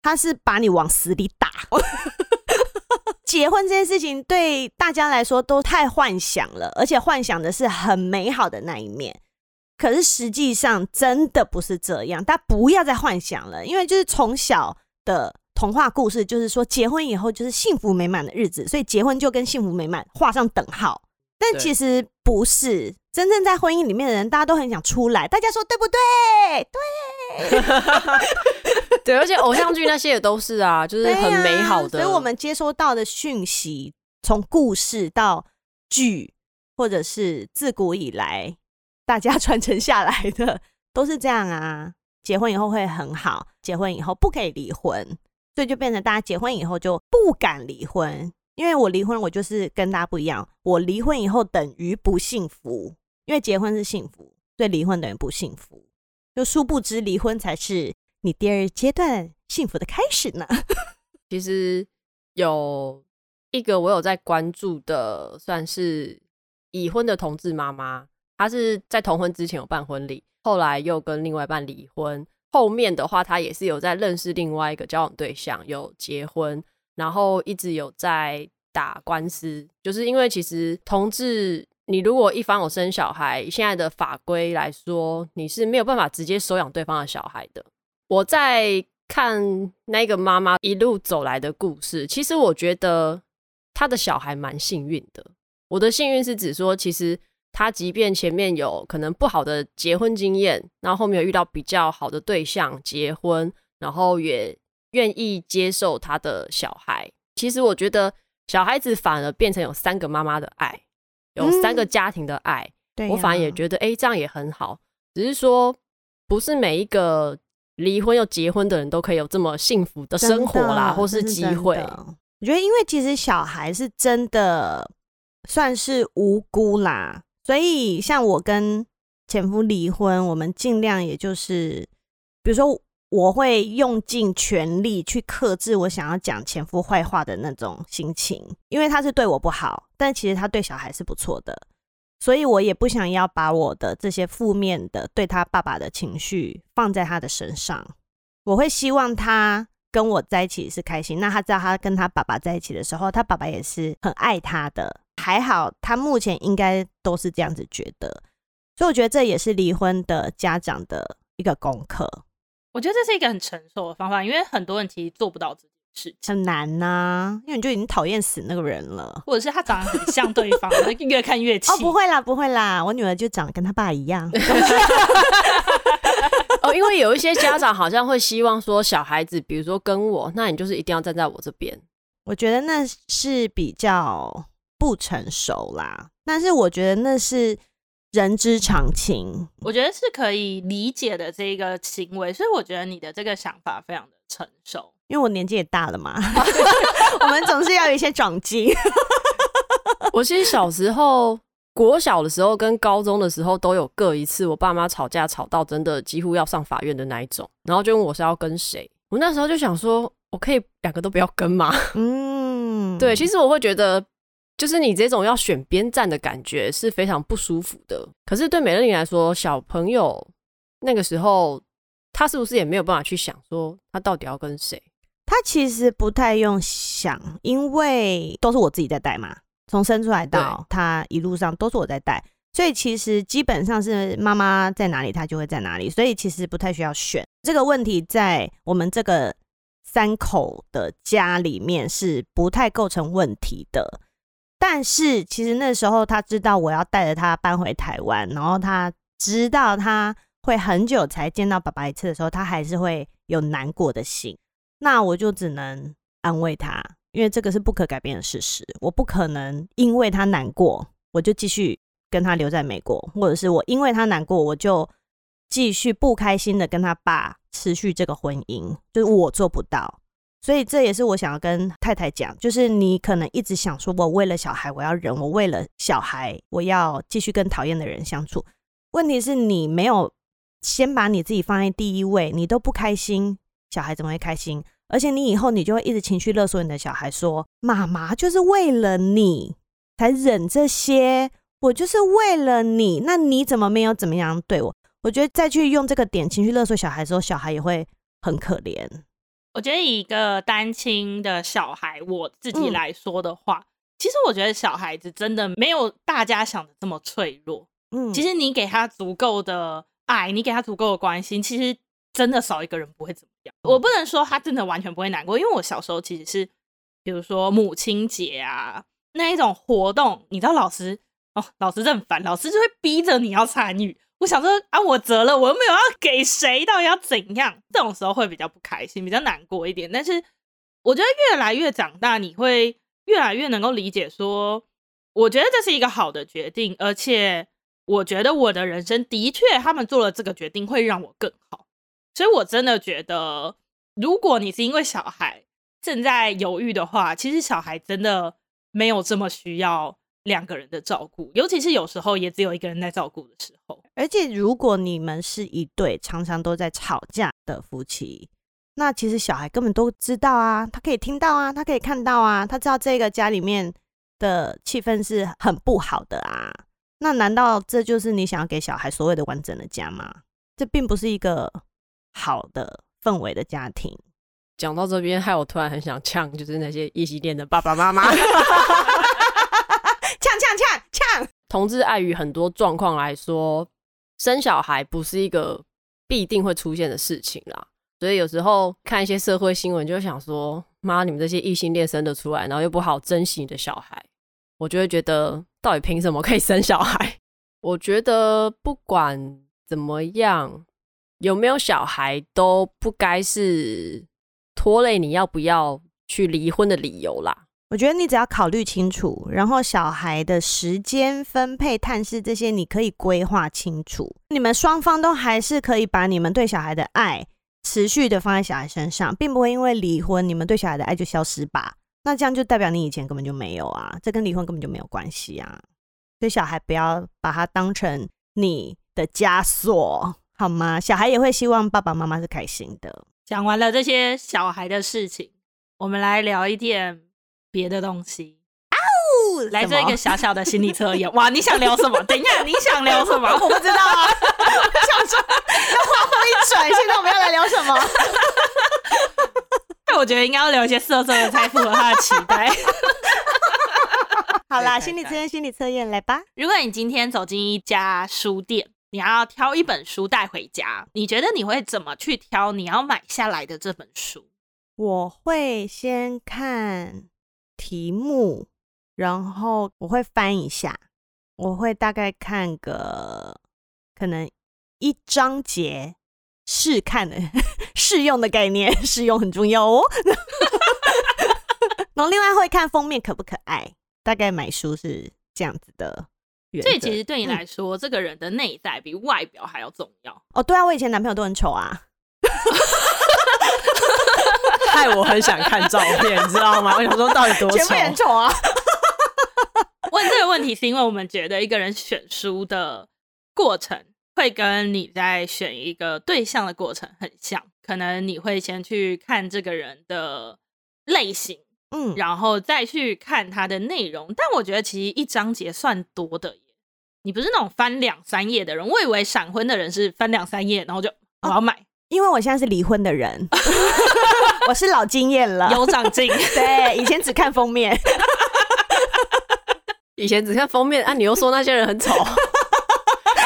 [SPEAKER 1] 它是把你往死里打。[laughs] 结婚这件事情对大家来说都太幻想了，而且幻想的是很美好的那一面，可是实际上真的不是这样，大家不要再幻想了，因为就是从小的。童话故事就是说，结婚以后就是幸福美满的日子，所以结婚就跟幸福美满画上等号。但其实不是，真正在婚姻里面的人，大家都很想出来。大家说对不对？
[SPEAKER 2] 对，对，而且偶像剧那些也都是啊，[laughs] 就是很美好的。
[SPEAKER 1] 所以我们接收到的讯息，从故事到剧，或者是自古以来大家传承下来的，都是这样啊。结婚以后会很好，结婚以后不可以离婚。所以就变成大家结婚以后就不敢离婚，因为我离婚，我就是跟大家不一样。我离婚以后等于不幸福，因为结婚是幸福，所以离婚等于不幸福。就殊不知离婚才是你第二阶段幸福的开始呢。[laughs]
[SPEAKER 2] 其实有一个我有在关注的，算是已婚的同志妈妈，她是在同婚之前有办婚礼，后来又跟另外一半离婚。后面的话，他也是有在认识另外一个交往对象，有结婚，然后一直有在打官司。就是因为其实同志，你如果一方有生小孩，现在的法规来说，你是没有办法直接收养对方的小孩的。我在看那个妈妈一路走来的故事，其实我觉得她的小孩蛮幸运的，我的幸运是指说，其实他即便前面有可能不好的结婚经验，然后后面有遇到比较好的对象结婚，然后也愿意接受他的小孩。其实我觉得小孩子反而变成有三个妈妈的爱，有三个家庭的爱。嗯对啊、我反而也觉得，哎、欸，这样也很好。只是说，不是每一个离婚又结婚的人都可以有这么幸福的生活啦，或是机会。
[SPEAKER 1] 我觉得，因为其实小孩是真的算是无辜啦，所以像我跟前夫离婚，我们尽量也就是，比如说，我会用尽全力去克制我想要讲前夫坏话的那种心情，因为他是对我不好，但其实他对小孩是不错的。所以我也不想要把我的这些负面的对他爸爸的情绪放在他的身上。我会希望他跟我在一起是开心。那他知道他跟他爸爸在一起的时候，他爸爸也是很爱他的。还好，他目前应该都是这样子觉得。所以我觉得这也是离婚的家长的一个功课。
[SPEAKER 3] 我觉得这是一个很成熟的方法，因为很多人其实做不到这。是
[SPEAKER 1] 很难呐、啊，因为你就已经讨厌死那个人了，
[SPEAKER 3] 或者是他长得很像对方，[laughs] 越看越气。
[SPEAKER 1] 哦，不会啦，不会啦，我女儿就长得跟他爸一样。[laughs]
[SPEAKER 2] 哦，因为有一些家长好像会希望说，小孩子，比如说跟我，那你就是一定要站在我这边。
[SPEAKER 1] 我觉得那是比较不成熟啦，但是我觉得那是人之常情，
[SPEAKER 3] 我觉得是可以理解的这个行为，所以我觉得你的这个想法非常的成熟。
[SPEAKER 1] 因为我年纪也大了嘛，[laughs] 我们总是要有一些长进。[laughs]
[SPEAKER 2] 我其实小时候，国小的时候跟高中的时候都有各一次，我爸妈吵架吵到真的几乎要上法院的那一种，然后就问我是要跟谁。我那时候就想说，我可以两个都不要跟吗？嗯，对，其实我会觉得，就是你这种要选边站的感觉是非常不舒服的。可是对美乐妮来说，小朋友那个时候，他是不是也没有办法去想说，他到底要跟谁？
[SPEAKER 1] 他其实不太用想，因为都是我自己在带嘛，从生出来到他一路上都是我在带，所以其实基本上是妈妈在哪里，他就会在哪里，所以其实不太需要选。这个问题在我们这个三口的家里面是不太构成问题的。但是其实那时候他知道我要带着他搬回台湾，然后他知道他会很久才见到爸爸一次的时候，他还是会有难过的心。那我就只能安慰他，因为这个是不可改变的事实。我不可能因为他难过，我就继续跟他留在美国，或者是我因为他难过，我就继续不开心的跟他爸持续这个婚姻，就是我做不到。所以这也是我想要跟太太讲，就是你可能一直想说，我为了小孩我要忍，我为了小孩我要继续跟讨厌的人相处。问题是你没有先把你自己放在第一位，你都不开心。小孩怎么会开心？而且你以后你就会一直情绪勒索你的小孩，说妈妈就是为了你才忍这些，我就是为了你，那你怎么没有怎么样对我？我觉得再去用这个点情绪勒索小孩的时候，小孩也会很可怜。
[SPEAKER 3] 我觉得以一个单亲的小孩，我自己来说的话，嗯、其实我觉得小孩子真的没有大家想的这么脆弱。嗯，其实你给他足够的爱，你给他足够的关心，其实。真的少一个人不会怎么样。我不能说他真的完全不会难过，因为我小时候其实是，比如说母亲节啊那一种活动，你知道老师哦，老师真的很烦，老师就会逼着你要参与。我想说啊，我折了，我又没有要给谁，到底要怎样？这种时候会比较不开心，比较难过一点。但是我觉得越来越长大，你会越来越能够理解说，我觉得这是一个好的决定，而且我觉得我的人生的确，他们做了这个决定会让我更好。所以，我真的觉得，如果你是因为小孩正在犹豫的话，其实小孩真的没有这么需要两个人的照顾，尤其是有时候也只有一个人在照顾的时候。
[SPEAKER 1] 而且，如果你们是一对常常都在吵架的夫妻，那其实小孩根本都知道啊，他可以听到啊，他可以看到啊，他知道这个家里面的气氛是很不好的啊。那难道这就是你想要给小孩所谓的完整的家吗？这并不是一个。好的氛围的家庭，
[SPEAKER 2] 讲到这边，害我突然很想呛，就是那些异性恋的爸爸妈妈，[laughs] 呛
[SPEAKER 1] 呛呛呛！
[SPEAKER 2] 同志碍于很多状况来说，生小孩不是一个必定会出现的事情啦。所以有时候看一些社会新闻，就想说：妈，你们这些异性恋生得出来，然后又不好珍惜你的小孩，我就会觉得到底凭什么可以生小孩？[laughs] 我觉得不管怎么样，有没有小孩都不该是拖累你要不要去离婚的理由啦。
[SPEAKER 1] 我觉得你只要考虑清楚，然后小孩的时间分配、探视这些，你可以规划清楚。你们双方都还是可以把你们对小孩的爱持续的放在小孩身上，并不会因为离婚，你们对小孩的爱就消失吧？那这样就代表你以前根本就没有啊，这跟离婚根本就没有关系啊。所以小孩不要把它当成你的枷锁，好吗？小孩也会希望爸爸妈妈是开心的。
[SPEAKER 3] 讲完了这些小孩的事情，我们来聊一点。别的东西，
[SPEAKER 1] 哦，
[SPEAKER 3] 来做一个小小的心理测验。[laughs] 哇，你想聊什么？等一下，你想聊什么？[laughs]
[SPEAKER 1] 我不知道啊。我想说，要话锋一转，现在我们要来聊什么？[laughs]
[SPEAKER 3] 那我觉得应该要聊一些色色的，才符合他的期待。
[SPEAKER 1] 好啦，心理测验，心理测验，来吧。
[SPEAKER 3] 如果你今天走进一家书店，你要挑一本书带回家，你觉得你会怎么去挑你要买下来的这本书？
[SPEAKER 1] 我会先看。题目，然后我会翻一下，我会大概看个可能一章节试看的试用的概念，试用很重要哦。[laughs] 然后另外会看封面可不可爱，大概买书是这样子的。
[SPEAKER 3] 所以其实对你来说，嗯、这个人的内在比外表还要重要。
[SPEAKER 1] 哦，对啊，我以前男朋友都很丑啊。[laughs]
[SPEAKER 2] 害我很想看照片，你知道吗？[laughs] 我想说到底多丑？
[SPEAKER 1] 全部很丑啊！
[SPEAKER 3] 问这个问题是因为我们觉得一个人选书的过程会跟你在选一个对象的过程很像，可能你会先去看这个人的类型，嗯，然后再去看他的内容。但我觉得其实一章节算多的耶，你不是那种翻两三页的人。我以为闪婚的人是翻两三页，然后就我要买。哦
[SPEAKER 1] 因为我现在是离婚的人，[laughs] [laughs] 我是老经验了，
[SPEAKER 3] 有长进。[laughs]
[SPEAKER 1] 对，以前只看封面，[laughs]
[SPEAKER 2] 以前只看封面啊！你又说那些人很丑啊！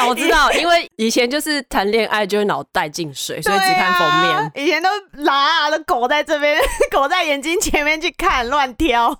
[SPEAKER 2] 我知道，因为以前就是谈恋爱就会脑袋进水，所以只看封面。啊、
[SPEAKER 1] 以前都拿了狗在这边，狗在眼睛前面去看乱挑。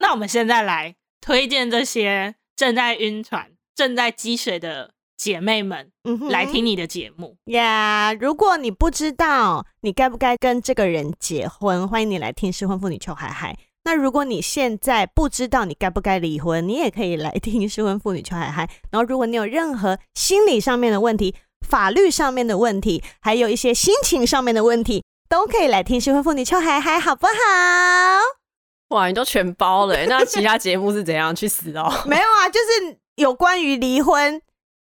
[SPEAKER 3] 那我们现在来推荐这些正在晕船、正在积水的。姐妹们，嗯哼，来听你的节目
[SPEAKER 1] 呀！Yeah, 如果你不知道你该不该跟这个人结婚，欢迎你来听《失婚妇女邱海海》。那如果你现在不知道你该不该离婚，你也可以来听《失婚妇女邱海海》。然后，如果你有任何心理上面的问题、法律上面的问题，还有一些心情上面的问题，都可以来听《失婚妇女邱海海》，好不好？
[SPEAKER 2] 哇，你都全包了！那其他节目是怎样？去死哦！
[SPEAKER 1] 没有啊，就是有关于离婚。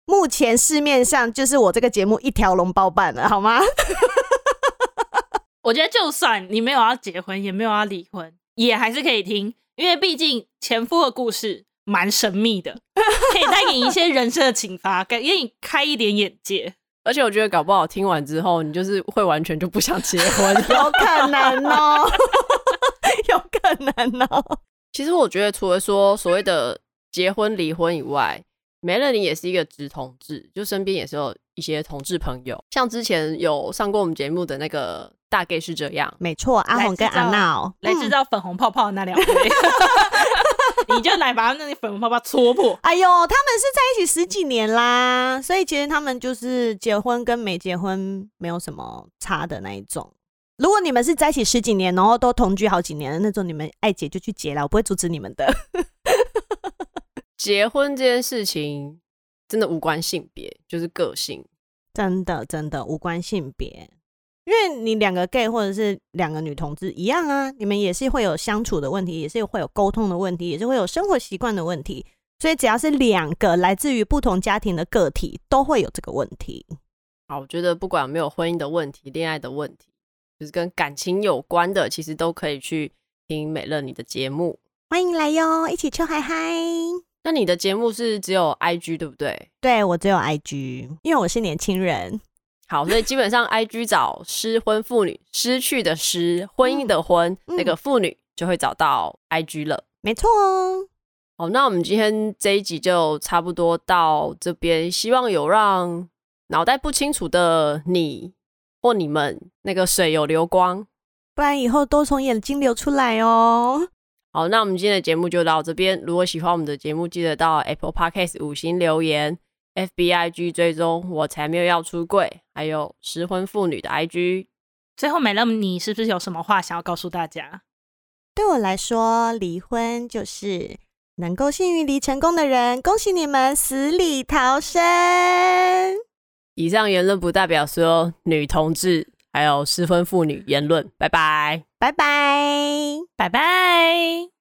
[SPEAKER 1] 目前市面上就是我这个节目一条龙包办了，好吗？[laughs]
[SPEAKER 3] 我觉得就算你没有要结婚，也没有要离婚，也还是可以听，因为毕竟前夫的故事蛮神秘的，[laughs] 可以带给你一些人生的启发，给你开一点眼界。
[SPEAKER 2] 而且我觉得搞不好听完之后，你就是会完全就不想结婚，[laughs]
[SPEAKER 1] 有可能哦，有可能哦。
[SPEAKER 2] 其实我觉得，除了说所谓的结婚离婚以外，梅乐妮也是一个直同志，就身边也是有一些同志朋友，像之前有上过我们节目的那个大 gay 是这样，
[SPEAKER 1] 没错，阿红跟阿闹
[SPEAKER 3] 来制造粉红泡泡的那两位，[laughs] 你就来把那些粉红泡泡戳破。
[SPEAKER 1] 哎呦，他们是在一起十几年啦，所以其实他们就是结婚跟没结婚没有什么差的那一种。如果你们是在一起十几年，然后都同居好几年的那种，你们爱结就去结了，我不会阻止你们的。
[SPEAKER 2] 结婚这件事情真的无关性别，就是个性，
[SPEAKER 1] 真的真的无关性别。因为你两个 gay 或者是两个女同志一样啊，你们也是会有相处的问题，也是会有沟通的问题，也是会有生活习惯的问题。所以只要是两个来自于不同家庭的个体，都会有这个问题。
[SPEAKER 2] 好，我觉得不管有没有婚姻的问题、恋爱的问题，就是跟感情有关的，其实都可以去听美乐你的节目。
[SPEAKER 1] 欢迎来哟，一起秋嗨嗨。
[SPEAKER 2] 那你的节目是只有 IG 对不对？
[SPEAKER 1] 对，我只有 IG，因为我是年轻人。
[SPEAKER 2] 好，所以基本上 IG 找失婚妇女，失去的失，婚姻的婚，嗯、那个妇女就会找到 IG 了。
[SPEAKER 1] 没错哦。
[SPEAKER 2] 好，那我们今天这一集就差不多到这边，希望有让脑袋不清楚的你或你们那个水有流光，
[SPEAKER 1] 不然以后都从眼睛流出来哦。
[SPEAKER 2] 好，那我们今天的节目就到这边。如果喜欢我们的节目，记得到 Apple Podcast 五星留言，FBIG 追踪我才没有要出柜，还有失婚妇女的 IG。
[SPEAKER 3] 最后，美乐，你是不是有什么话想要告诉大家？
[SPEAKER 1] 对我来说，离婚就是能够幸运离成功的人，恭喜你们死里逃生。
[SPEAKER 2] 以上言论不代表所有女同志还有失婚妇女言论。拜拜，
[SPEAKER 1] 拜拜，
[SPEAKER 3] 拜拜。